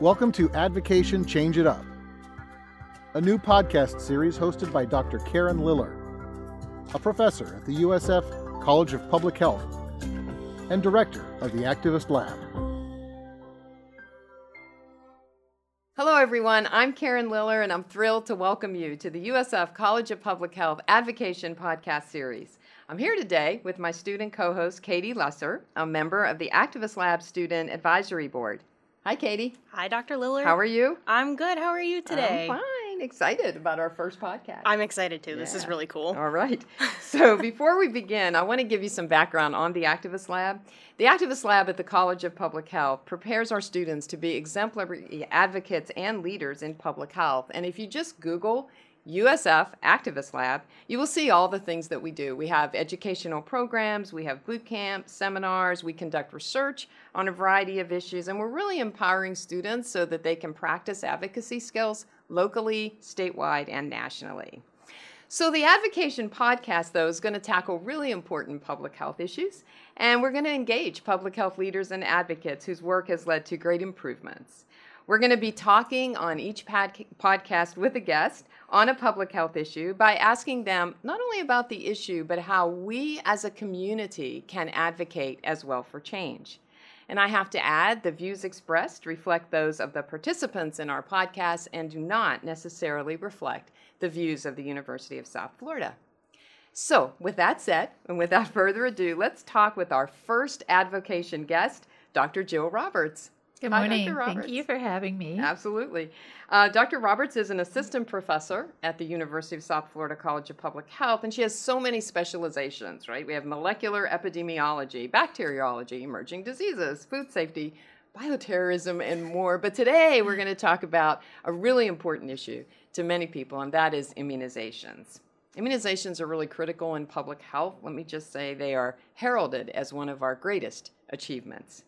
Welcome to Advocation Change It Up, a new podcast series hosted by Dr. Karen Liller, a professor at the USF College of Public Health and director of the Activist Lab. Hello, everyone. I'm Karen Liller, and I'm thrilled to welcome you to the USF College of Public Health Advocation podcast series. I'm here today with my student co host, Katie Lusser, a member of the Activist Lab Student Advisory Board. Hi, Katie. Hi, Dr. Liller. How are you? I'm good. How are you today? I'm fine. Excited about our first podcast. I'm excited too. This is really cool. All right. So, before we begin, I want to give you some background on the Activist Lab. The Activist Lab at the College of Public Health prepares our students to be exemplary advocates and leaders in public health. And if you just Google USF Activist Lab, you will see all the things that we do. We have educational programs, we have boot camps, seminars, we conduct research on a variety of issues, and we're really empowering students so that they can practice advocacy skills locally, statewide, and nationally. So, the Advocation podcast, though, is going to tackle really important public health issues, and we're going to engage public health leaders and advocates whose work has led to great improvements. We're going to be talking on each pod- podcast with a guest on a public health issue by asking them not only about the issue, but how we as a community can advocate as well for change. And I have to add, the views expressed reflect those of the participants in our podcast and do not necessarily reflect the views of the University of South Florida. So, with that said, and without further ado, let's talk with our first advocation guest, Dr. Jill Roberts. Good Hi, morning. Dr. Thank you for having me. Absolutely. Uh, Dr. Roberts is an assistant professor at the University of South Florida College of Public Health, and she has so many specializations, right? We have molecular epidemiology, bacteriology, emerging diseases, food safety, bioterrorism, and more. But today we're going to talk about a really important issue to many people, and that is immunizations. Immunizations are really critical in public health. Let me just say they are heralded as one of our greatest achievements.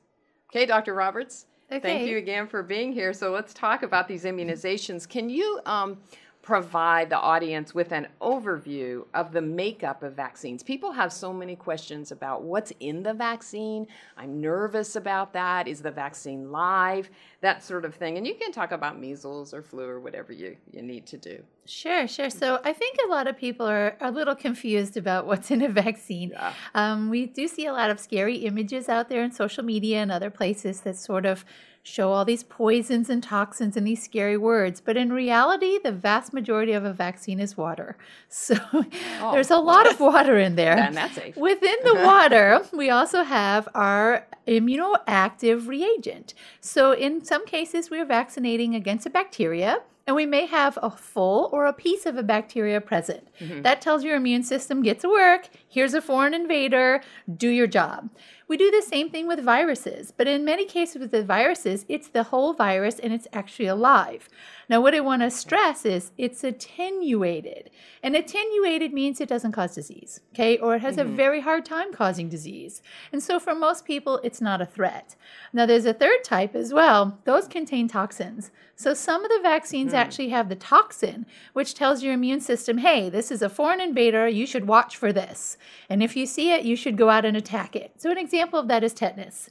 Okay, Dr. Roberts? Thank you again for being here. So let's talk about these immunizations. Can you um, provide the audience with an overview of the makeup of vaccines? People have so many questions about what's in the vaccine. I'm nervous about that. Is the vaccine live? That sort of thing. And you can talk about measles or flu or whatever you, you need to do. Sure, sure. So I think a lot of people are a little confused about what's in a vaccine. Yeah. Um, we do see a lot of scary images out there in social media and other places that sort of show all these poisons and toxins and these scary words. But in reality, the vast majority of a vaccine is water. So oh, there's a lot of water in there. And that's safe. Within the water, we also have our immunoactive reagent. So, in some cases, we're vaccinating against a bacteria, and we may have a full or a piece of a bacteria present. Mm-hmm. That tells your immune system, get to work. Here's a foreign invader, do your job. We do the same thing with viruses, but in many cases with the viruses, it's the whole virus and it's actually alive. Now, what I want to stress is it's attenuated. And attenuated means it doesn't cause disease, okay? Or it has a mm-hmm. very hard time causing disease. And so for most people, it's not a threat. Now, there's a third type as well. Those contain toxins. So some of the vaccines hmm. actually have the toxin, which tells your immune system, hey, this is a foreign invader. You should watch for this. And if you see it, you should go out and attack it. So an example of that is tetanus.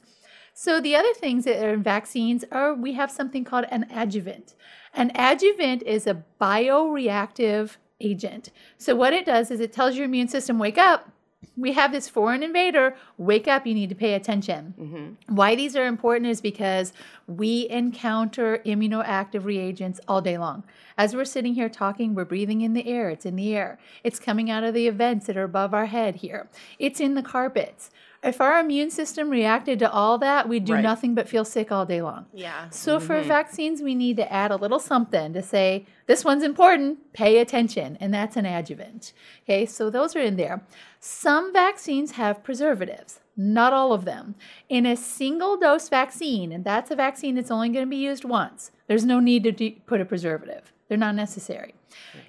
So the other things that are in vaccines are we have something called an adjuvant. An adjuvant is a bioreactive agent. So what it does is it tells your immune system, wake up. We have this foreign invader. Wake up. You need to pay attention. Mm-hmm. Why these are important is because we encounter immunoactive reagents all day long. As we're sitting here talking, we're breathing in the air. It's in the air. It's coming out of the events that are above our head here. It's in the carpets. If our immune system reacted to all that, we'd do Right. nothing but feel sick all day long. Yeah. So for mm-hmm. vaccines, we need to add a little something to say, this one's important, pay attention, and that's an adjuvant. Okay, so those are in there. Some vaccines have preservatives, not all of them. In a single dose vaccine, and that's a vaccine that's only going to be used once, there's no need to de- put a preservative. They're not necessary.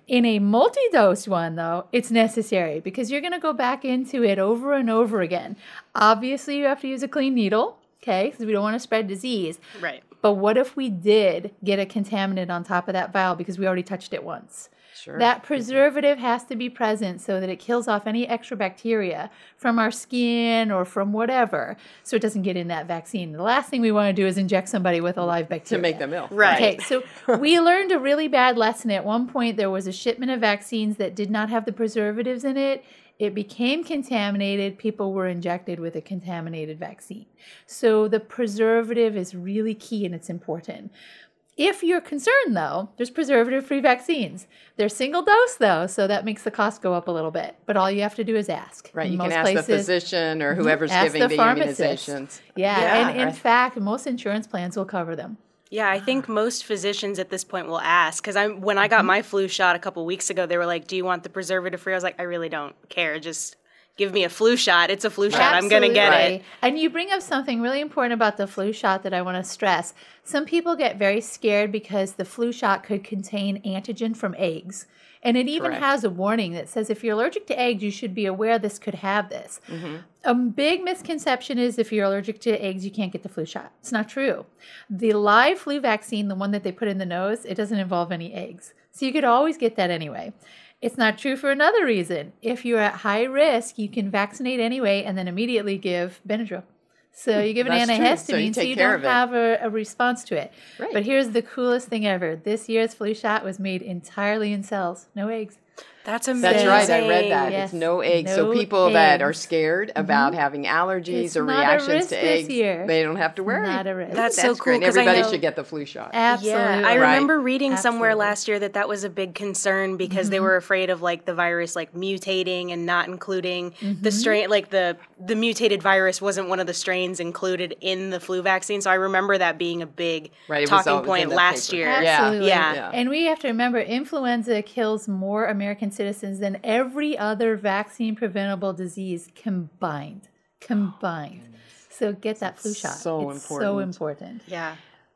In a multi dose one, though, it's necessary because you're going to go back into it over and over again. Obviously, you have to use a clean needle, okay, because we don't want to spread disease. Right. But what if we did get a contaminant on top of that vial because we already touched it once? Sure. That mm-hmm. preservative has to be present so that it kills off any extra bacteria from our skin or from whatever, so it doesn't get in that vaccine. The last thing we want to do is inject somebody with a live bacteria. to make them ill. Right. Okay, so we learned a really bad lesson. At one point, there was a shipment of vaccines that did not have the preservatives in it. It became contaminated. People were injected with a contaminated vaccine. So the preservative is really key and it's important. If you're concerned, though, there's preservative free vaccines. They're single dose, though, so that makes the cost go up a little bit. But all you have to do is ask. Right. In You can ask the places- Mm-hmm. physician or whoever's giving the the, immunizations. Yeah, Yeah, and in right. fact, most insurance plans will cover them. Yeah, I think ah. most physicians at this point will ask because I'm when I got mm-hmm. my flu shot a couple weeks ago, they were like, "Do you want the preservative free?" I was like, "I really don't care. Just give me a flu shot. It's a flu shot. I'm gonna get it." And you bring up something really important about the flu shot that I want to stress. Some people get very scared because the flu shot could contain antigen from eggs. And it even Correct. has a warning that says if you're allergic to eggs, you should be aware this could have this. Mm-hmm. A big misconception is if you're allergic to eggs, you can't get the flu shot. It's not true. The live flu vaccine, the one that they put in the nose, it doesn't involve any eggs. So you could always get that anyway. It's not true for another reason. If you're at high risk, you can vaccinate anyway and then immediately give Benadryl. So you give an That's antihistamine So you so you don't have a, a response to it. Right. But here's the coolest thing ever. This year's flu shot was made entirely in cells, no eggs. That's amazing. That's right. I read that. Yes. It's no eggs. so No people that are eggs. Mm-hmm. scared about having allergies It's or reactions to eggs, they don't have to worry. Not a risk. That's That's so cool, great. And 'cause I Everybody should get the flu shot. Absolutely. Yeah, I Right. remember reading somewhere last year that that was a big concern because Mm-hmm. they were afraid of like the virus like mutating and not including Mm-hmm. the strain like the the mutated virus wasn't one of the strains included in the flu vaccine. So I remember that being a big Right, it was all- talking point last paper. year. Yeah. Absolutely. Yeah. Yeah. And we have to remember influenza kills more American citizens than every other vaccine preventable disease combined. Combined. so get that flu shot. so it's so important. important. Yeah.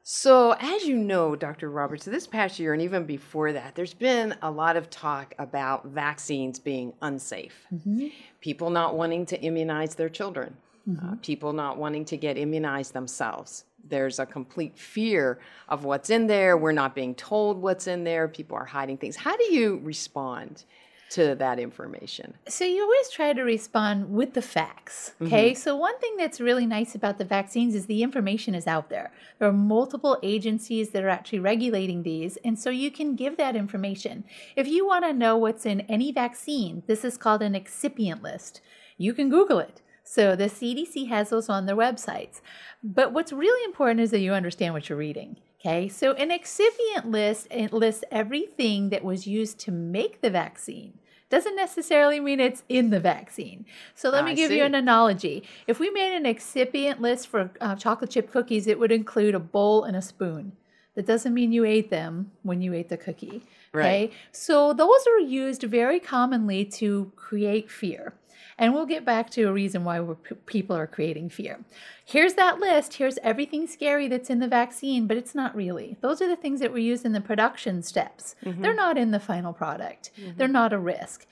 So, as you know, Dr. Roberts, this past year and even before that, there's been a lot of talk about vaccines being unsafe. Mm-hmm. People not wanting to immunize their children, Mm-hmm. uh, people not wanting to get immunized themselves. There's a complete fear of what's in there. We're not being told what's in there. People are hiding things. How do you respond to that information? So you always try to respond with the facts. Okay. So one thing that's really nice about the vaccines is the information is out there. There are multiple agencies that are actually regulating these, and so you can give that information. If you want to know what's in any vaccine, this is called an excipient list. You can Google it. So the CDC has those on their websites. But what's really important is that you understand what you're reading. Okay, so an excipient list it lists everything that was used to make the vaccine. Doesn't necessarily mean it's in the vaccine. So let I me give see. you an analogy. If we made an excipient list for uh, chocolate chip cookies, it would include a bowl and a spoon. That doesn't mean you ate them when you ate the cookie. Okay, Right. so those are used very commonly to create fear. And we'll get back to a reason why we're, p- people are creating fear. Here's that list. Here's everything scary that's in the vaccine, but it's not really. Those are the things that were used in the production steps. Mm-hmm. They're not in the final product, mm-hmm. they're not a risk.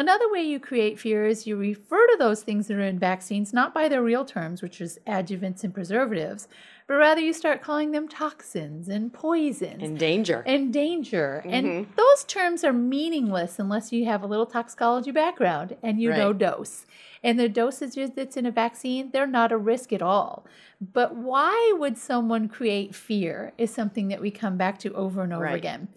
Another way you create fear is you refer to those things that are in vaccines not by their real terms, which is adjuvants and preservatives, but rather you start calling them toxins and poisons In danger. and danger. Mm-hmm. And those terms are meaningless unless you have a little toxicology background and you know dose. And the dosages that's in a vaccine, they're not a risk at all. But why would someone create fear is something that we come back to over and over Right. again.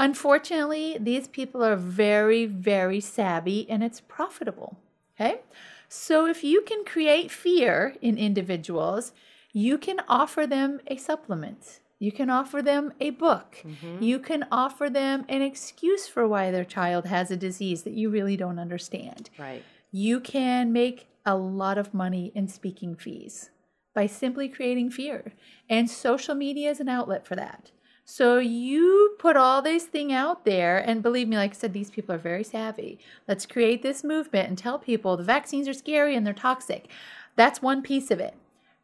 Unfortunately, these people are very, very savvy and it's profitable. Okay? So if you can create fear in individuals, you can offer them a supplement. You can offer them a book. Mm-hmm. You can offer them an excuse for why their child has a disease that you really don't understand. right. You can make a lot of money in speaking fees by simply creating fear. And social media is an outlet for that. So you put all this thing out there, and believe me, like I said, these people are very savvy. Let's create this movement and tell people the vaccines are scary and they're toxic. That's one piece of it.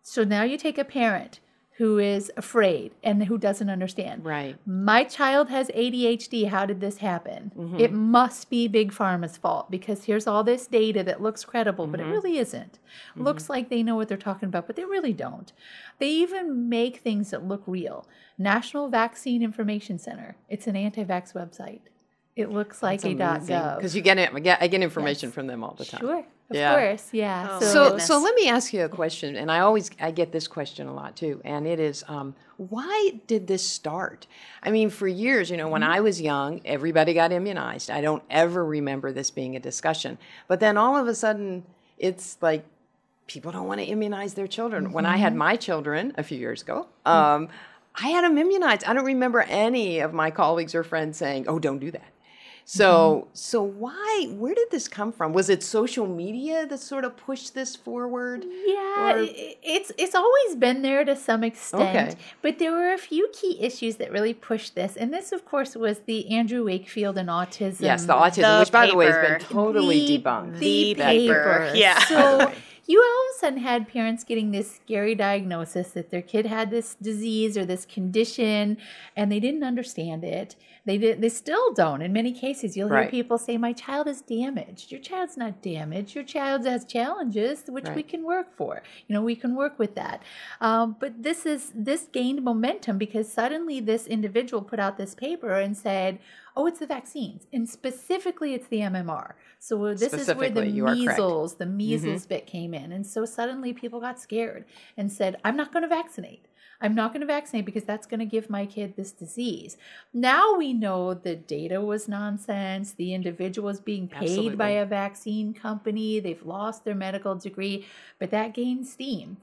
So now you take a parent who is afraid and who doesn't understand. Right. My child has ADHD. How did this happen? Mm-hmm. It must be Big Pharma's fault because here's all this data that looks credible, but it Mm-hmm. really isn't. Looks like they know what they're talking about, but they really don't. They even make things that look real. National Vaccine Information Center, it's an anti vax website. It looks like a .gov. Because you get it, I get, I get information Yes. from them all the time. Sure, of Yeah. course, yeah. Oh, so, So, so let me ask you a question, and I always I get this question a lot too, and it is, um, why did this start? I mean, for years, you know, when I was young, everybody got immunized. I don't ever remember this being a discussion, but then all of a sudden, it's like people don't want to immunize their children. When I had my children a few years ago, um, I had them immunized. I don't remember any of my colleagues or friends saying, "Oh, don't do that." So, mm-hmm. so why? Where did this come from? Was it social media that sort of pushed this forward? Yeah, Or- it's it's always been there to some extent, Okay. but there were a few key issues that really pushed this, and this, of course, was the Andrew Wakefield and autism. Yes, the autism, The which by the way has been totally the, debunked. The, The paper. paper, yeah. So you all of a sudden had parents getting this scary diagnosis that their kid had this disease or this condition, and they didn't understand it. They did. They still don't. In many cases, you'll hear Right. people say, "My child is damaged." Your child's not damaged. Your child has challenges, which we can work for. You know, we can work with that. Um, but this is this gained momentum because suddenly this individual put out this paper and said, "Oh, it's the vaccines, and specifically it's the MMR." So this is where the Specifically, you are correct. measles, the measles bit came in, and so suddenly people got scared and said, "I'm not going to vaccinate." I'm not going to vaccinate because that's going to give my kid this disease. Now we know the data was nonsense. The individual is being paid by a vaccine company. They've lost their medical degree, but that gained steam.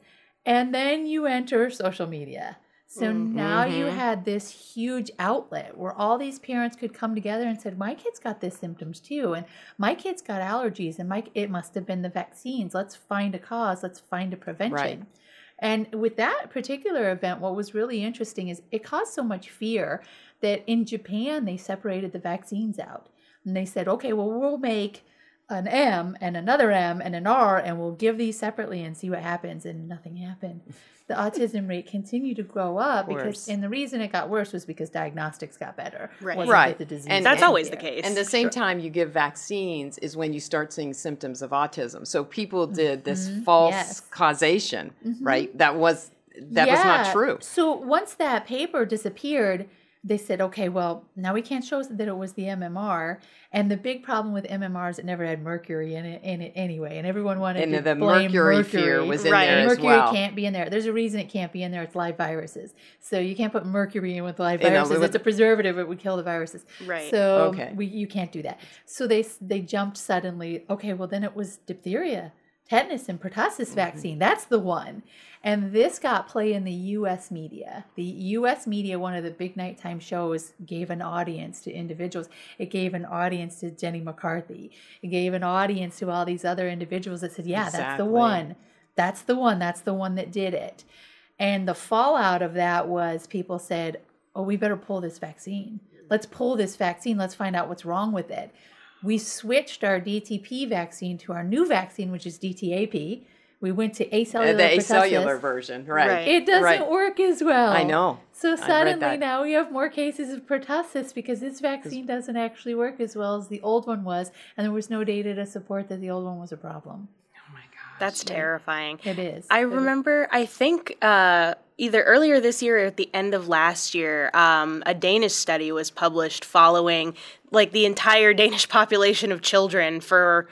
And then you enter social media. So now you Mhm. had this huge outlet where all these parents could come together and said, "My kid's got these symptoms too, and my kid's got allergies, and my it must have been the vaccines. Let's find a cause. Let's find a prevention." Right. And with that particular event, what was really interesting is it caused so much fear that in Japan they separated the vaccines out. And they said, okay, well, we'll make an M and another M and an R and we'll give these separately and see what happens. And nothing happened. The hmm. autism rate continued to grow up because, and the reason it got worse was because diagnostics got better. Right. wasn't Right. The disease And- That's was always the case. And the same time you give vaccines is when you start seeing symptoms of autism. So people mm-hmm. did this mm-hmm. false Yes. causation, mm-hmm. right? That was that was not true. So once that paper disappeared, they said, okay, well, now we can't show that it was the MMR. And the big problem with MMR is it never had mercury in it, in it anyway. And everyone wanted And to the blame mercury fear was in Right. there as mercury well. can't be in there. There's a reason it can't be in there. It's live viruses. So you can't put mercury in with live You know, viruses. it's a preservative. It would kill the viruses. Right. So Okay. we, you can't do that. So they they jumped suddenly. Okay, well then it was diphtheria, tetanus, and pertussis Mm-hmm. vaccine. That's the one. And this got play in the U.S. media. The U.S. media, one of the big nighttime shows, gave an audience to individuals. It gave an audience to Jenny McCarthy. It gave an audience to all these other individuals that said, "Yeah, that's the one. That's the one. That's the one that did it." And the fallout of that was people said, "Oh, we better pull this vaccine. Let's pull this vaccine. Let's find out what's wrong with it." We switched our DTP vaccine to our new vaccine, which is DTAP. We went to acellular. Uh, the pertussis. acellular version, right? Right. It doesn't Right. work as well. I know. So suddenly now we have more cases of pertussis because this vaccine doesn't actually work as well as the old one was, and there was no data to support that the old one was a problem. Oh my gosh. That's terrifying. It is. I It is. remember, I think uh, either earlier this year or at the end of last year, um, a Danish study was published following like the entire Danish population of children for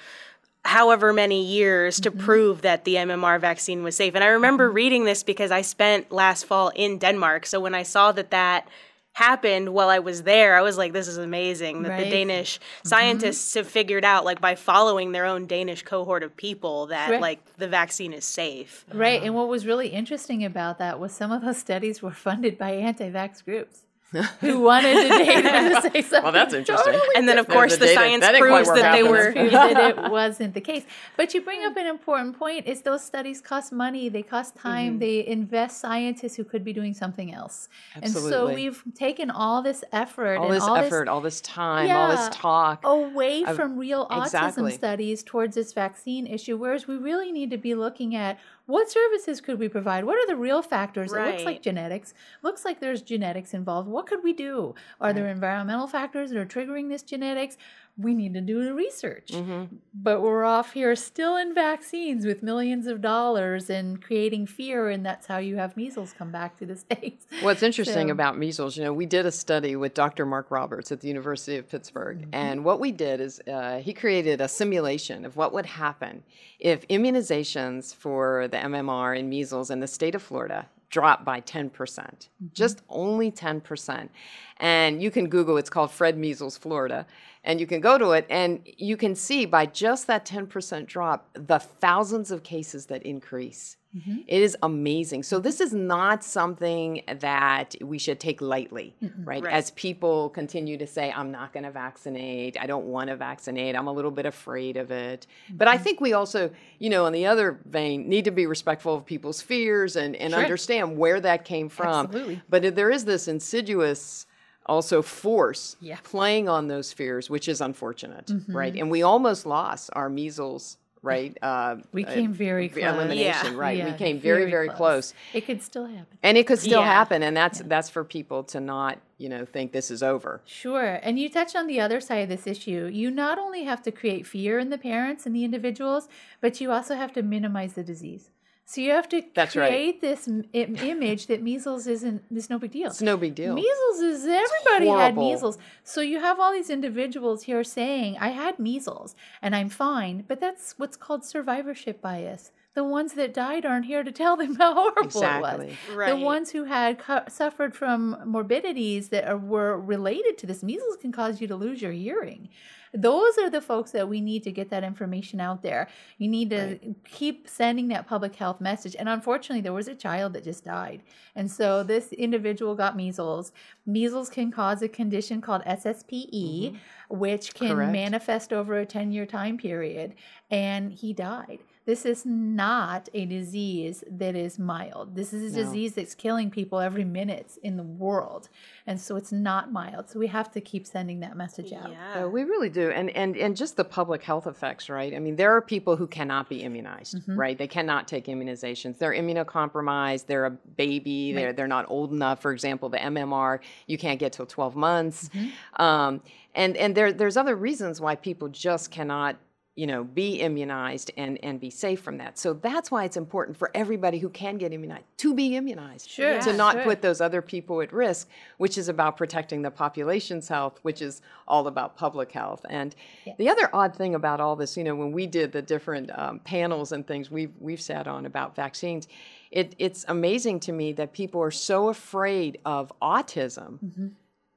however many years to prove that the MMR vaccine was safe. And I remember reading this because I spent last fall in Denmark. So when I saw that that happened while I was there, I was like, this is amazing that the Danish mm-hmm. scientists have figured out, like by following their own Danish cohort of people, that Right. like the vaccine is safe. Right. And what was really interesting about that was some of those studies were funded by anti vax groups who wanted the data to say something. Well, that's interesting. totally And then, of course, the the science That proves that out they were. prove that it wasn't the case. But you bring up an important point is those studies cost money, they cost time, mm-hmm. they invest scientists who could be doing something else. Absolutely. And so we've taken all this effort all and this all effort, all this time, all this talk. away Of- from real autism exactly. studies towards this vaccine issue, whereas we really need to be looking at what services could we provide? What are the real factors? It looks like genetics. Looks like there's genetics involved. What could we do? Are there environmental factors that are triggering this genetics? we need to do the research. Mm-hmm. But we're off here still in vaccines with millions of dollars and creating fear, and that's how you have measles come back to the States. What's interesting So- about measles, you know, we did a study with Dr. Mark Roberts at the University of Pittsburgh, and what we did is uh, he created a simulation of what would happen if immunizations for the MMR and measles in the state of Florida dropped by 10%, percent mm-hmm. just only 10%. And you can Google, it's called Fred Measles Florida, and you can go to it and you can see by just that 10% drop the thousands of cases that increase. Mm-hmm. It is amazing. So this is not something that we should take lightly, right? Right. As people continue to say, I'm not going to vaccinate, I don't want to vaccinate, I'm a little bit afraid of it. But I mm-hmm. think we also, you know, in the other vein, need to be respectful of people's fears and, and Sure. understand where that came from. Absolutely. But there is this insidious also force Yeah. playing on those fears, which is unfortunate, Mm-hmm. right? And we almost lost our measles, right? Uh, We uh, came very close. elimination, Yeah. right? we came very, very close. It could still happen. And it could still Yeah. happen, and that's that's for people to not, you know, think this is over. Sure. And you touched on the other side of this issue. You not only have to create fear in the parents and the individuals, but you also have to minimize the disease. So you have to That's right. create this m- image that measles isn't this no big deal. It's no big deal. Measles is everybody had measles. So you have all these individuals here saying, I had measles and I'm fine, but that's what's called survivorship bias. The ones that died aren't here to tell them how horrible Exactly. it was. Right. The ones who had cu- suffered from morbidities that are, were related to this, measles can cause you to lose your hearing. Those are the folks that we need to get that information out there. You need to keep sending that public health message. And unfortunately, there was a child that just died. And so this individual got measles. Measles can cause a condition called SSPE, mm-hmm. which can Correct. manifest over a 10 year time period. And he died. This is not a disease that is mild. This is a No. disease that's killing people every minute in the world. And so it's not mild. So we have to keep sending that message out. Yeah. Uh, we really do, and and and just the public health effects, right? I mean, there are people who cannot be immunized, Mm-hmm. right? They cannot take immunizations. They're immunocompromised. They're a baby. They're they're not old enough. For example, the MMR, you can't get till 12 months, Mm-hmm. um, and and there there's other reasons why people just cannot. You know, be immunized and and be safe from that. So that's why it's important for everybody who can get immunized to be immunized. Sure, To not sure. put those other people at risk, which is about protecting the population's health, which is all about public health. And the other odd thing about all this, you know, when we did the different um, panels and things we've we've sat on about vaccines, it, it's amazing to me that people are so afraid of autism, Mm-hmm.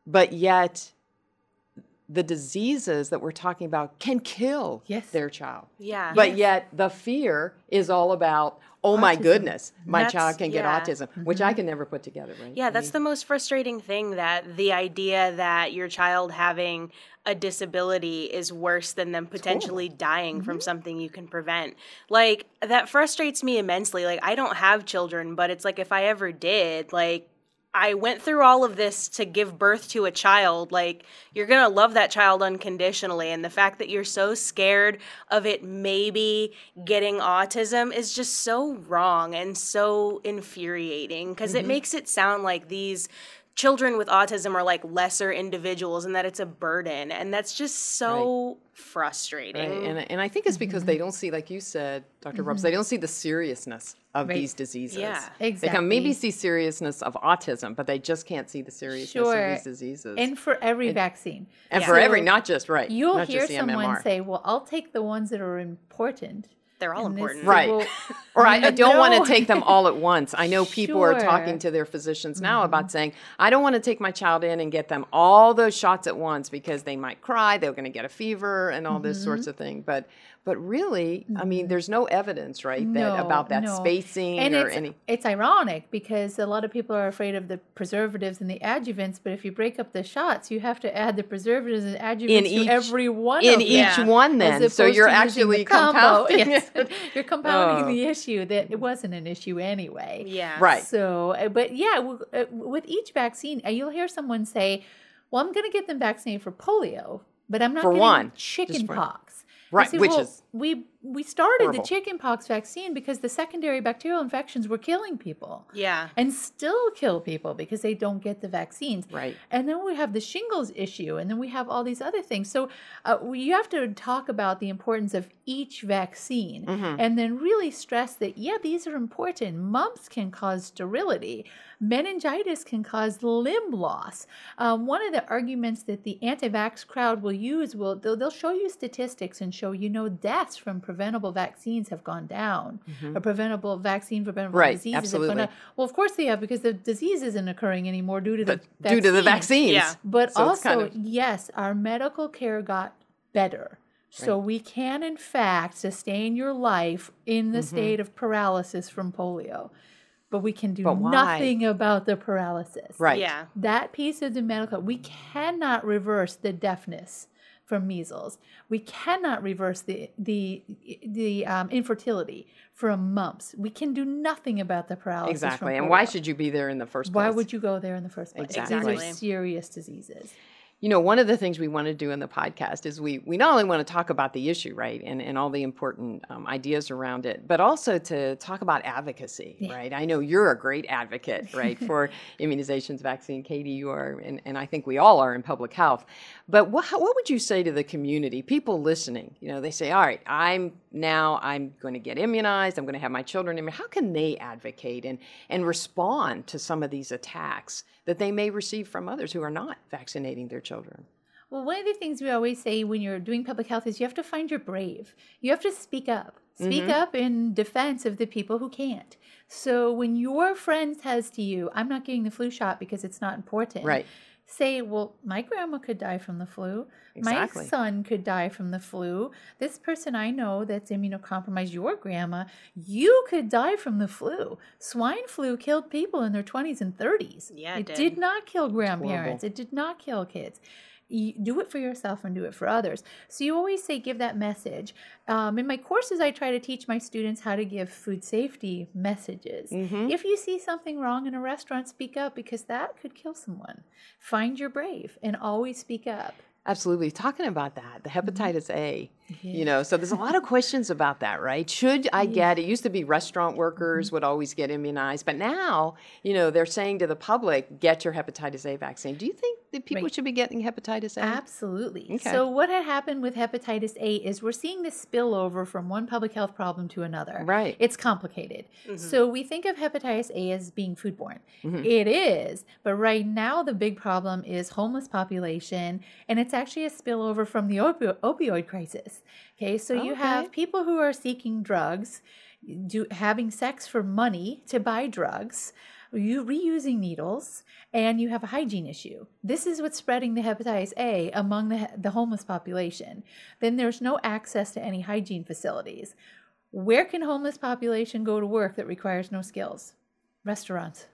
but yet the diseases that we're talking about can kill Yes. their child. Yeah. But yet the fear is all about, oh my goodness, my That's- child can get yeah. autism, which I mm-hmm. can never put together, right? Yeah, I that's mean, the most frustrating thing that the idea that your child having a disability is worse than them potentially dying from mm-hmm. something you can prevent. Like that frustrates me immensely. Like I don't have children, but it's like if I ever did, like I went through all of this to give birth to a child. Like, you're going to love that child unconditionally. And the fact that you're so scared of it maybe getting autism is just so wrong and so infuriating because it mm-hmm. makes it sound like these children with autism are like lesser individuals and that it's a burden. And that's just so frustrating. Right. And, and I think it's because they don't see, like you said, doctor Roberts, they don't see the seriousness of Right. these diseases. Yeah. They Exactly. can maybe see seriousness of autism, but they just can't see the seriousness Sure. of these diseases. And for every vaccine. And Yeah. for every, not just right. You'll not hear just the someone MMR. say, Well, I'll take the ones that are important. They're all And this important. Right. will- Or I, I don't want to take them all at once. I know people are Sure. Mm-hmm. talking to their physicians now about saying, I don't want to take my child in and get them all those shots at once because they might cry, they're going to get a fever and all this Mm-hmm. sorts of thing. But but really, I mean, there's no evidence, right, that No, about that no. spacing and or it's, any. it's ironic because a lot of people are afraid of the preservatives and the adjuvants, but if you break up the shots, you have to add the preservatives and adjuvants In to each- every one In of each them. one, then. So you're actually compounding. Yes. you're compounding Oh. the issue that it wasn't an issue anyway. Yeah. Right. So, uh, but yeah, uh, with each vaccine, uh, you'll hear someone say, "Well, I'm going to get them vaccinated for polio, but I'm not For getting one, just chicken for- pox." Right, which "Well, is we we started Horrible. the chickenpox vaccine because the secondary bacterial infections were killing people Yeah. and still kill people because they don't get the vaccines. Right. And then we have the shingles issue, and then we have all these other things. So uh, we, you have to talk about the importance of each vaccine Mm-hmm. and then really stress that, yeah, these are important. Mumps can cause sterility, meningitis can cause limb loss. Um, one of the arguments that the anti vax crowd will use will they'll, they'll show you statistics and show you know deaths from preventable vaccines have gone down, or preventable vaccine preventable Mm-hmm. Right, diseases have absolutely. gone down. Well, of course they have because the disease isn't occurring anymore due to the But due to the vaccines. Yeah. But So also, kind of- yes, our medical care got better. So we can, in fact, sustain your life in Mm-hmm. the state of paralysis from polio. But we can do nothing about the paralysis. Right. Yeah. That piece of the medical, we cannot reverse the deafness from measles. We cannot reverse the the the um, infertility from mumps. We can do nothing about the paralysis. from Exactly. And why should you be there in the first place? Why would you go there in the first place? Exactly. These are serious diseases. You know, one of the things we want to do in the podcast is we we not only want to talk about the issue, right, and, and all the important um, ideas around it, but also to talk about advocacy, right? I know you're a great advocate, right, for immunizations, vaccine. Katie, you are, and, and I think we all are in public health. But what what would you say to the community, people listening? You know, they say, all right, I'm now I'm going to get immunized. I'm going to have my children immunized. How can they advocate and and respond to some of these attacks that they may receive from others who are not vaccinating their children? Well, one of the things we always say when you're doing public health is you have to find your brave. You have to speak up. Speak mm-hmm. up in defense of the people who can't. So when your friend says to you, I'm not getting the flu shot because it's not important. Right. Say, well, my grandma could die from the flu. Exactly. My son could die from the flu. This person I know that's immunocompromised, your grandma, you could die from the flu. Swine flu killed people in their 20s and 30s. Yeah, it it did did. not kill grandparents. It did not kill kids. You do it for yourself and do it for others. So you always say, give that message. Um, in my courses, I try to teach my students how to give food safety messages. Mm-hmm. If you see something wrong in a restaurant, speak up because that could kill someone. Find your brave and always speak up. Absolutely. Talking about that, the hepatitis A, you know, so there's a lot of questions about that, right? Should I get it? Used to be restaurant workers Mm-hmm. would always get immunized, but now, you know, they're saying to the public, get your hepatitis A vaccine. Do you think that people Right. should be getting hepatitis A? Absolutely. Okay. So, what had happened with hepatitis A is we're seeing this spillover from one public health problem to another. Right. It's complicated. So, we think of hepatitis A as being foodborne. It is. But right now, the big problem is homeless population, and it's actually a spillover from the opi- opioid crisis. Okay. So, you have people who are seeking drugs, do, having sex for money to buy drugs you reusing needles and you have a hygiene issue. This is what's spreading the hepatitis A among the, the homeless population. Then there's no access to any hygiene facilities. Where can homeless population go to work that requires no skills? Restaurants.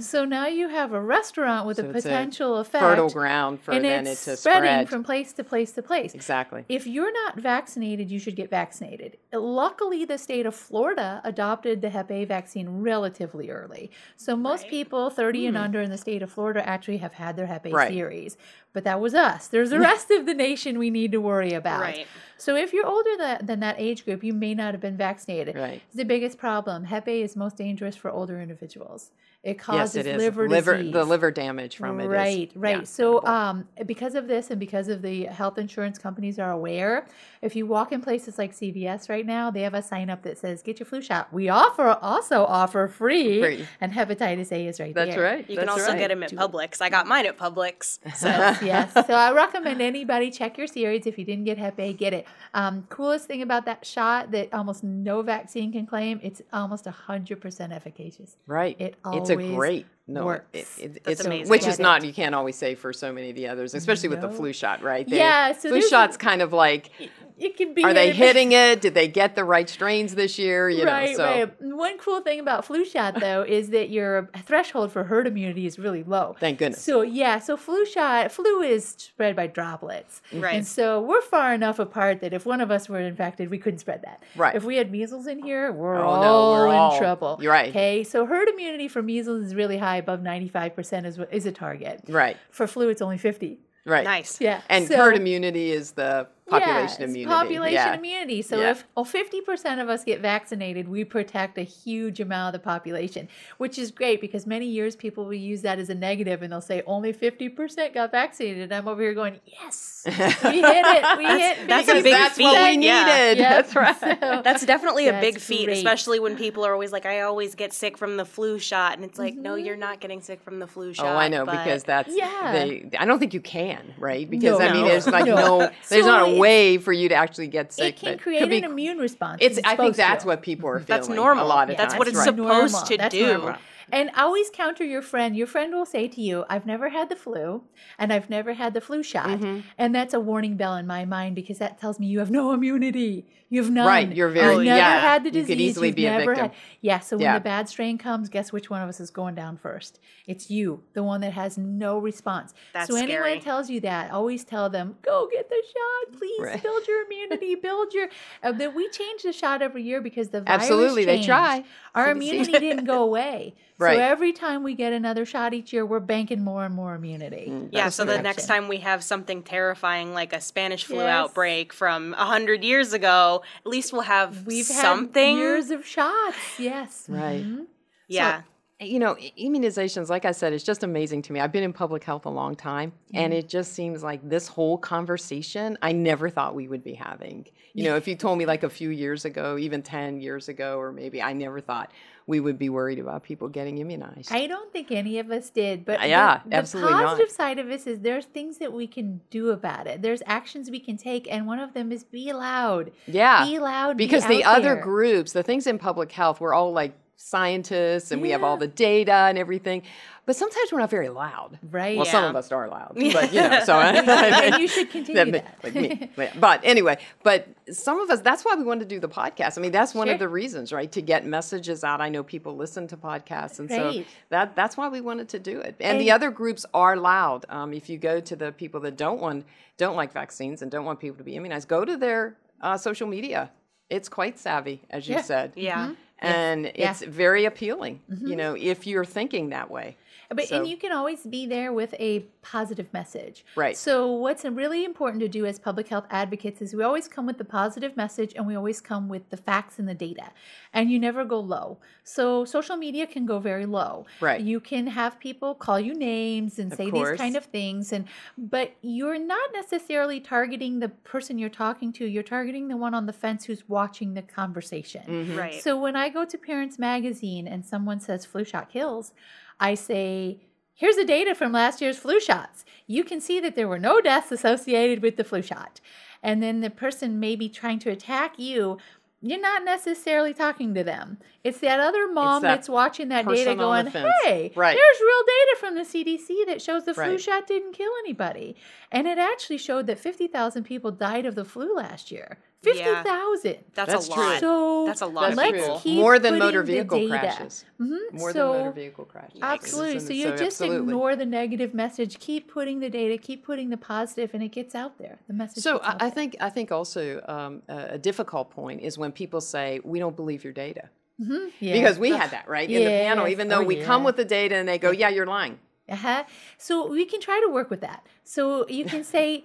So now you have a restaurant with Mm-hmm. So a it's a potential effect. Fertile ground for and then it it's to spreading spread. from place to place to place. exactly. If you're not vaccinated, you should get vaccinated. Luckily, the state of Florida adopted the Hep A vaccine relatively early. So most Right. people 30 and under in the state of Florida actually have had their Hep A Hmm. Right. series. But that was us. There's the rest of the nation we need to worry about. Right. So if you're older than, than that age group, you may not have been vaccinated. Right. It's the biggest problem. Hep A is most dangerous for older individuals. It causes Yes, causes it is. liver liver disease. the liver damage from it. Right, right. yeah, so, um, because of this and because of the health insurance companies are aware, if you walk in places like CVS right now, they have a sign up that says "Get your flu shot." We offer also offer free, Free. and hepatitis A is right there. that's there. right. You can also right. get them at Publix. I got mine at Publix. So Yes, yes. So I recommend anybody check your series. If you didn't get Hep A, get it. Um, coolest thing about that shot that almost no vaccine can claim, it's almost hundred percent efficacious. Right. It it's a always great no, works. It, it, That's it's amazing. which is not you can't always say for so many of the others, especially with the flu shot, right? They- Yeah, so flu shots kind of like It can be. are they in- hitting it? Did they get the right strains this year? You right, know, so right. One cool thing about flu shot though is that your threshold for herd immunity is really low. thank goodness. So yeah, so flu shot, flu is spread by droplets, Right. And so we're far enough apart that if one of us were infected, we couldn't spread that. Right. If we had measles in here, we're Oh, all no, we're in trouble. you're right. Okay, so herd immunity for measles is really high, above ninety five percent is what is a target. right. For flu, it's only fifty. Right. nice. Yeah. And so- herd immunity is the population Yes, immunity. Population yeah. immunity. So Yeah. if oh, 50% of us get vaccinated, we protect a huge amount of the population, which is great because many years people will use that as a negative and they'll say only 50% got vaccinated. And I'm over here going, yes, we hit it. We hit that's a 50%. big that's what we feat, yeah. needed. Yes. That's right. So- That's definitely a big feat, great. especially when people are always like, I always get sick from the flu shot. And it's like, no, you're mm-hmm. not getting sick from the flu shot. Oh, I know but- because that's Yeah. They, I don't think you can, right? Because I mean, No. there's like No. no, there's So not a it's- way for you to actually get sick. it can but create could be- an immune response. It's. I think that's to. what people are feeling. That's normal. A lot of That's times, what it's right. supposed Normal. to That's do. normal. And always counter your friend. Your friend will say to you, I've never had the flu and I've never had the flu shot. Mm-hmm. And that's a warning bell in my mind because that tells me you have no immunity. You have none. Right, you're very- You've never yeah, had the you could disease. easily You've be a victim. Had, yeah, so when Yeah. the bad strain comes, guess which one of us is going down first? It's you, the one that has no response. That's so anyone scary. tells you that, always tell them, go get the shot, please. Right. Build your immunity. build your. Uh, that we change the shot every year because the virus Absolutely, they try. Our immunity didn't go away. Right. So every time we get another shot each year, we're banking more and more immunity. Mm, Yeah, That's so the next time we have something terrifying like a Spanish flu Yes. outbreak from a hundred years ago, at least we'll have We've something. had years of shots. Yes. Right. Mhm. yeah, you know, immunizations, like I said, it's just amazing to me. I've been in public health a long time, and it just seems like this whole conversation I never thought we would be having. You know, if you told me like a few years ago, even 10 years ago, or maybe I never thought we would be worried about people getting immunized. I don't think any of us did, but Uh, yeah, the, the absolutely not. positive side of this is there's things that we can do about it. There's actions we can take, and one of them is be loud. yeah. Be loud. be because the other there. groups, the things in public health, we're all like scientists and we have all the data and everything. But sometimes we're not very loud. Right. Well, some of us are loud, but you know, so and you should continue that, that. like me. But- But anyway, but some of us, that's why we wanted to do the podcast. I mean, that's one Sure. of the reasons, right? To get messages out. I know people listen to podcasts. And so that that's why we wanted to do it. And, the other groups are loud. Um, if you go to the people that don't want, don't like vaccines and don't want people to be immunized, go to their uh, social media. It's quite savvy, as you Yeah. said. yeah. And Yeah. it's very appealing, mm-hmm. you know, if you're thinking that way. But So- and you can always be there with a positive message. Right. So what's really important to do as public health advocates is we always come with the positive message and we always come with the facts and the data. And you never go low. So social media can go very low. Right. You can have people call you names and Of say course. these kind of things and but you're not necessarily targeting the person you're talking to. You're targeting the one on the fence who's watching the conversation. Mhm. Right. So when I go to Parents Magazine and someone says flu shot kills, I say, here's the data from last year's flu shots. You can see that there were no deaths associated with the flu shot. And then the person may be trying to attack you. You're not necessarily talking to them. It's that other mom that that's watching that data going, hey, Right. there's real data from the CDC that shows the flu Right. shot didn't kill anybody. And it actually showed that 50,000 people died of the flu last year. Yeah. 50,000. That's, That's a true. lot. So That's a lot That's let's people. keep More than motor vehicle data. crashes. Mhm. More so, than motor vehicle crashes. Absolutely. So you So just absolutely. ignore the negative message. Keep putting the data. Keep putting the positive, and it gets out there. The message. So gets out I, I there. think I think also um, a, a difficult point is when people say we don't believe your data Yeah. because we had that right in the panel. Even though Oh, we come with the data and they go, yeah, you're lying. Uh-huh. So we can try to work with that. So you can say,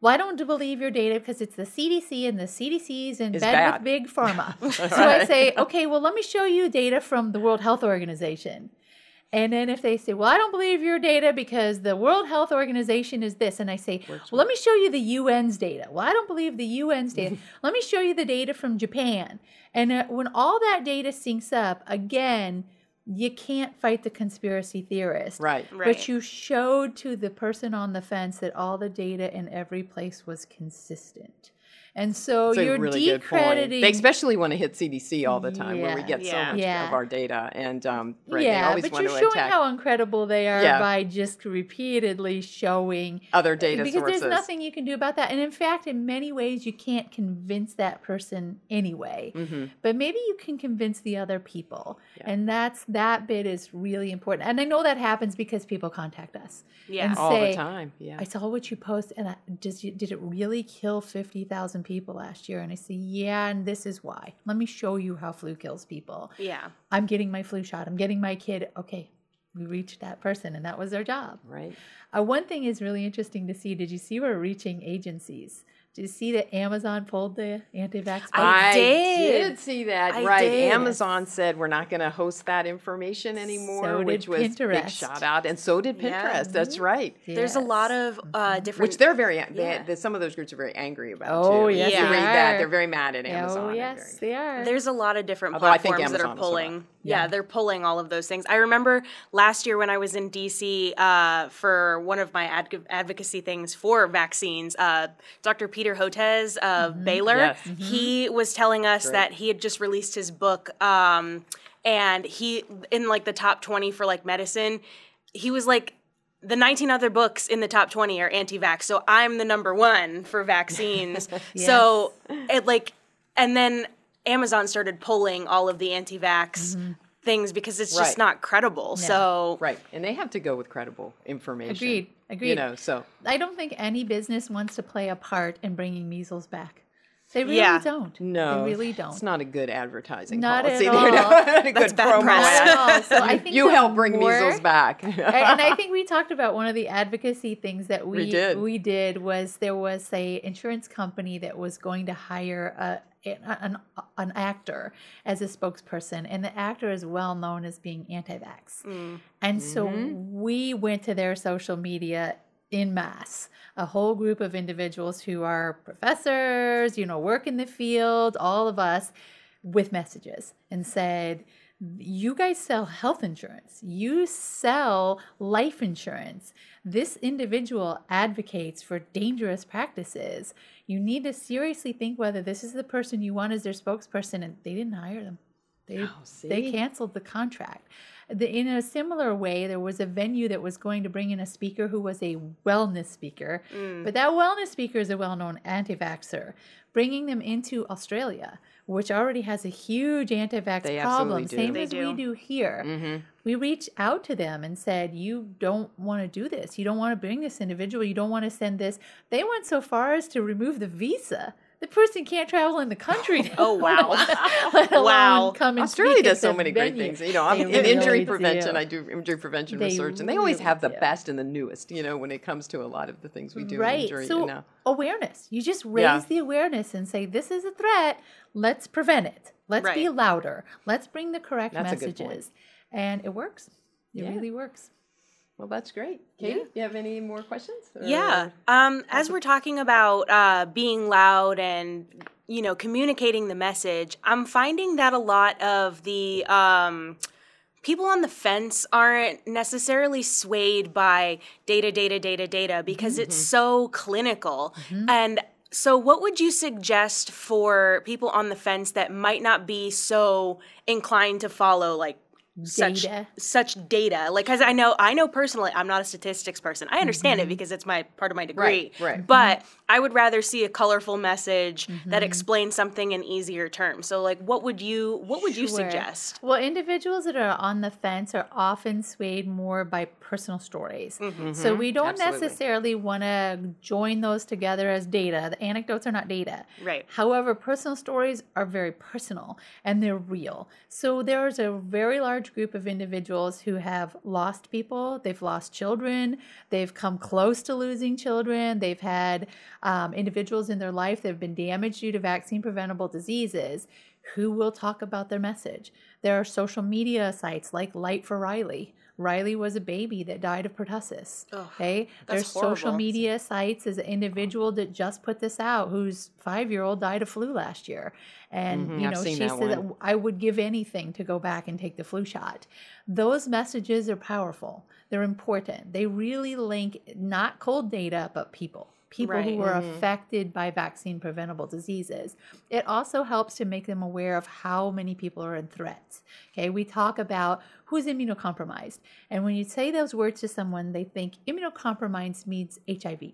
well, I don't you believe your data because it's the CDC and the CDC's in bed bad. with big pharma. so I say, okay, well, let me show you data from the World Health Organization. And then if they say, well, I don't believe your data because the World Health Organization is this, and I say, well, let me show you the UN's data. Well, I don't believe the UN's data. let me show you the data from Japan. And uh, when all that data syncs up, again, you can't fight the conspiracy theorist. Right. Right. But you showed to the person on the fence that all the data in every place was consistent. And so It's a you're really good point. decrediting. They especially want to hit CDC all the time where we Yeah. get so much Yeah. of our data and um, right, they yeah, always but want you're to showing attack how incredible they are Yeah. by just repeatedly showing other data because sources. there's nothing you can do about that. And in fact, in many ways, you can't convince that person anyway. hmm But maybe you can convince the other people, and that's that bit is really important. And I know that happens because people contact us. Yeah. and All say, the time. Yeah. I saw what you post, and I, does you, did it really kill fifty thousand people last year? And I say, yeah, and this is why. Let me show you how flu kills people. Yeah. I'm getting my flu shot. I'm getting my kid. Okay, we reached that person, and that was their job. Right. Uh, one thing is really interesting to see. Did you see we're reaching agencies? Did you see that Amazon pulled the anti-vax? I button? did. see that. I right. did. Amazon said we're not going to host that information anymore, So which was a big shout out, and so did Yeah. Pinterest. That's right. There's a lot of uh, different. Which they're very, Yeah. they- some of those groups are very angry about. Oh, too. yes, they You read are. that, they're very mad at Amazon. Oh yes, very- they are. There's a lot of different Although I think platforms that are pulling. will. Yeah. they're pulling all of those things. I remember last year when I was in DC uh, for one of my adv- advocacy things for vaccines. Uh, Dr. Peter Hotez of mm-hmm. Baylor, Yes. Mm-hmm. he was telling us that he had just released his book, um, and he in like the top 20 for like medicine. He was like. The 19 other books in the top 20 are anti-vax, so I'm the number one for vaccines. So it like, and then Amazon started pulling all of the anti-vax mm-hmm. Things because it's just Right. not credible. So Right. And they have to go with credible information. Agreed. Agreed. You know, so I don't think any business wants to play a part in bringing measles back. They really Yeah. don't. no. they really don't. It's not a good advertising Not at policy. all. there, no, not a That's good bad promo press. ad. Not at all. So I think you help bring more- measles back. and I think we talked about one of the advocacy things that we We did. we did was there was a insurance company that was going to hire a an, an actor as a spokesperson and the actor is well known as being anti-vax mm. and so mm-hmm. we went to their social media in mass a whole group of individuals who are professors you know work in the field all of us with messages and said you guys sell health insurance. You sell life insurance. This individual advocates for dangerous practices. You need to seriously think whether this is the person you want as their spokesperson, and they didn't hire them. They, Oh, they canceled the contract. The, in a similar way, there was a venue that was going to bring in a speaker who was a wellness speaker, but that wellness speaker is a well known anti vaxxer. Bringing them into Australia, which already has a huge anti vax problem, do. same They as we do. do here. Mm-hmm. We reached out to them and said, You don't want to do this. You don't want to bring this individual. You don't want to send this. They went so far as to remove the visa. The person can't travel in the country. Oh, now, Oh, wow. let alone Wow. come and Australia does so many great things. You know, I'm in injury really prevention. do. I do injury prevention They research, and they always really have the do. best and the newest. You know, when it comes to a lot of the things we do in right injury. so you know. awareness you just raise Yeah. the awareness and say this is a threat let's prevent it let's be louder let's bring the correct That's a good point. messages and it works it Yeah. really works Well, that's great. Katie, Do you have any more questions? Yeah. Um, as we're talking about uh, being loud and you know communicating the message, I'm finding that a lot of the um, people on the fence aren't necessarily swayed by data, data, data, data because it's so clinical. And so, what would you suggest for people on the fence that might not be so inclined to follow like such Data. such data. Like because i know i know personally i'm not a statistics person. I understand it mm-hmm. because it's my part of my degree. Right, right. but i would rather see a colorful message mm-hmm. that explains something in easier terms. So like what would you what would you suggest? Well, individuals that are on the fence are often swayed more by personal stories. So we don't Absolutely. necessarily want to join those together as data. The anecdotes are not data. Right. However, personal stories are very personal and they're real. So there's a very large group of individuals who have lost people, they've lost children, they've come close to losing children, they've had um, individuals in their life that have been damaged due to vaccine preventable diseases who will talk about their message. There are social media sites like Light for Riley. Riley was a baby that died of pertussis. okay, there's that's social media sites. As an individual that just put this out, whose five-year-old died of flu last year, and Mhm, you know she that said that. I would give anything to go back and take the flu shot. Those messages are powerful. They're important. They really link not cold data, but people. People Right. who were mm-hmm. affected by vaccine preventable diseases. It also helps to make them aware of how many people are in threats. Okay, we talk about who's immunocompromised. And when you say those words to someone, they think immunocompromised means HIV.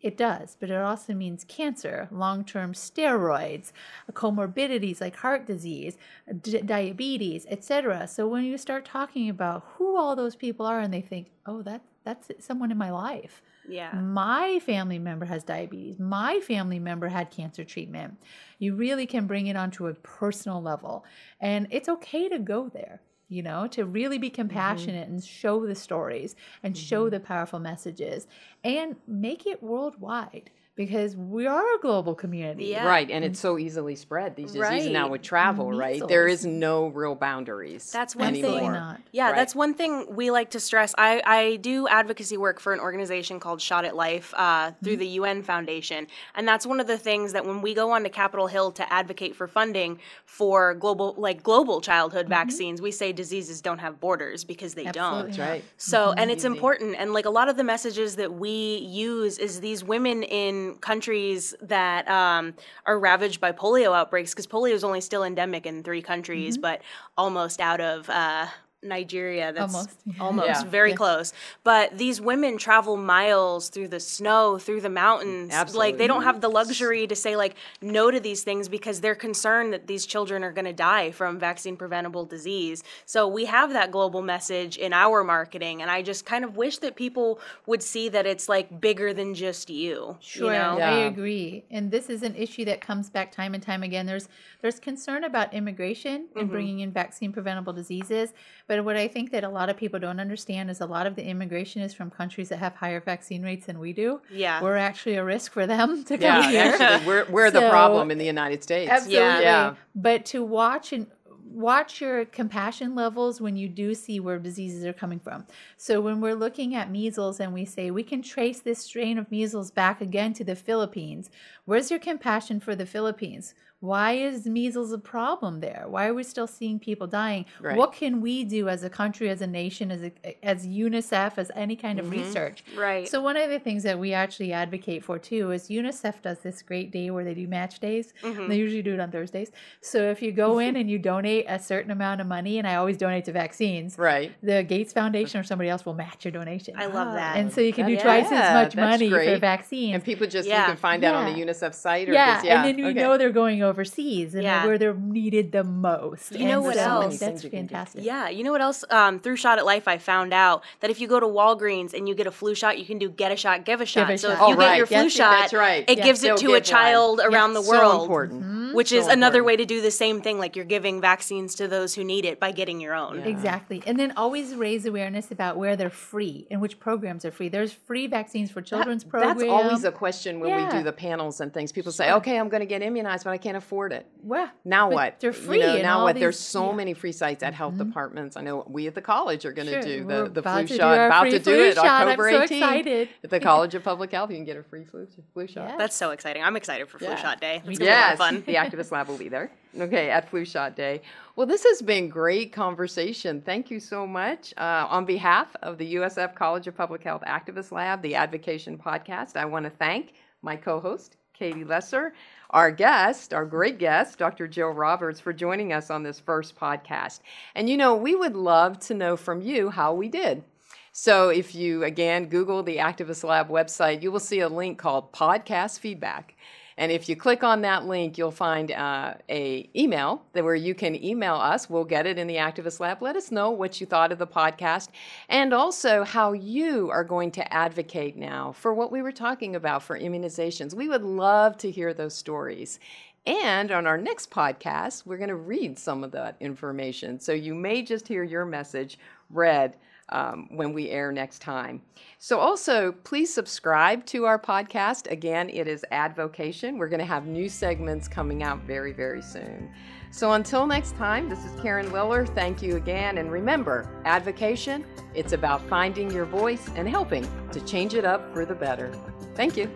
It does, but it also means cancer, long term steroids, comorbidities like heart disease, d- diabetes, etc. So when you start talking about who all those people are and they think, oh, that, that's someone in my life. Yeah My family member has diabetes. My family member had cancer treatment. You really can bring it onto a personal level. And it's okay to go there, you know, to really be mm-hmm. compassionate and show the stories and show mm-hmm. the powerful messages and make it worldwide because we are a global community. Yeah. Right, and it's so easily spread these diseases now with travel, right? There is no real boundaries. That's one thing. anymore. Absolutely not. Yeah, Right. that's one thing we like to stress. I, I do advocacy work for an organization called Shot at Life uh, through mm-hmm. the UN Foundation. And that's one of the things that when we go onto Capitol Hill to advocate for funding for global, like global childhood mm-hmm. vaccines, we say diseases don't have borders because they Absolutely don't. That's right. So, mm-hmm. and it's important. And like a lot of the messages that we use is these women in countries that um, are ravaged by polio outbreaks, because polio is only still endemic in three countries, but almost out of. Uh, Nigeria, that's Almost. almost, Yeah. very close. But these women travel miles through the snow, through the mountains. Absolutely. Like they don't have the luxury to say like no to these things because they're concerned that these children are going to die from vaccine preventable disease. So we have that global message in our marketing, and I just kind of wish that people would see that it's like bigger than just you. Sure, You know? Yeah. I agree. And this is an issue that comes back time and time again. There's there's concern about immigration and Mm-hmm. bringing in vaccine preventable diseases, but what I think that a lot of people don't understand is a lot of the immigration is from countries that have higher vaccine rates than we do. Yeah. We're actually a risk for them to come Yeah, here. actually, we're, we're the problem in the United States. Absolutely. Yeah. But to watch and watch your compassion levels when you do see where diseases are coming from. So when we're looking at measles and we say we can trace this strain of measles back again to the Philippines, where's your compassion for the Philippines? Why is measles a problem there? Why are we still seeing people dying? Right. What can we do as a country, as a nation, as a, as UNICEF, as any kind of mm-hmm. research? Right. So one of the things that we actually advocate for too is UNICEF does this great day where they do match days. Mm-hmm. They usually do it on Thursdays. So if you go in and you donate a certain amount of money, and I always donate to vaccines, Right. the Gates Foundation or somebody else will match your donation. I love that. And so you can do That- twice yeah, as much money for great. vaccines. And people just, Yeah. you can find out on the UNICEF site or yeah, just, yeah. and then you okay. know they're going overseas and Yeah. where they're needed the most. You know what so else? That's you can do. fantastic. Yeah, you know what else? Um, through Shot at Life, I found out that if you go to Walgreens and you get a flu shot, you can do get a shot, give a shot. a so shot. if Oh, you get right. your flu Yes, shot, that's right. it Yeah. gives They'll it to give a one. child around the world. So world. important. Which So is another important. way to do the same thing, like you're giving vaccines to those who need it by getting your own. Exactly. And then always raise awareness about where they're free and which programs are free. There's free vaccines for children's programs. That's always a question when we do the panels and things. People say, okay, I'm going to get immunized, but I can't afford it. Well, Now but what? They're You free. know, now all what? There's so yeah. Mm-hmm. many free sites at health departments. I know we at the college are going to Sure, do the, the flu to do shot. About to do flu it shot. I'm October so 18th excited. at the College of Public Health. You can get a free flu flu shot. Yeah. That's so exciting. I'm excited for Flu Yeah. Shot Day. Me It's too. gonna be a lot Yes, of fun. the Activist Lab will be there. Okay, at Flu Shot Day. Well, this has been great conversation. Thank you so much. Uh, on behalf of the USF College of Public Health Activist Lab, the Advocation Podcast, I want to thank my co-host Katie Lesser, our guest, our great guest, Dr. Jill Roberts, for joining us on this first podcast. And you know, we would love to know from you how we did. So if you again Google the Activist Lab website, you will see a link called Podcast Feedback. And if you click on that link, you'll find uh, a email where you can email us. We'll get it in the Activist Lab. Let us know what you thought of the podcast, and also how you are going to advocate now for what we were talking about for immunizations. We would love to hear those stories. And on our next podcast, we're going to read some of that information. So you may just hear your message read um, when we air next time. So, also, please subscribe to our podcast. Again, it is Advocation. We're going to have new segments coming out very, very soon. So, until next time, this is Karen Liller. Thank you again. And remember, Advocation, it's about finding your voice and helping to change it up for the better. Thank you.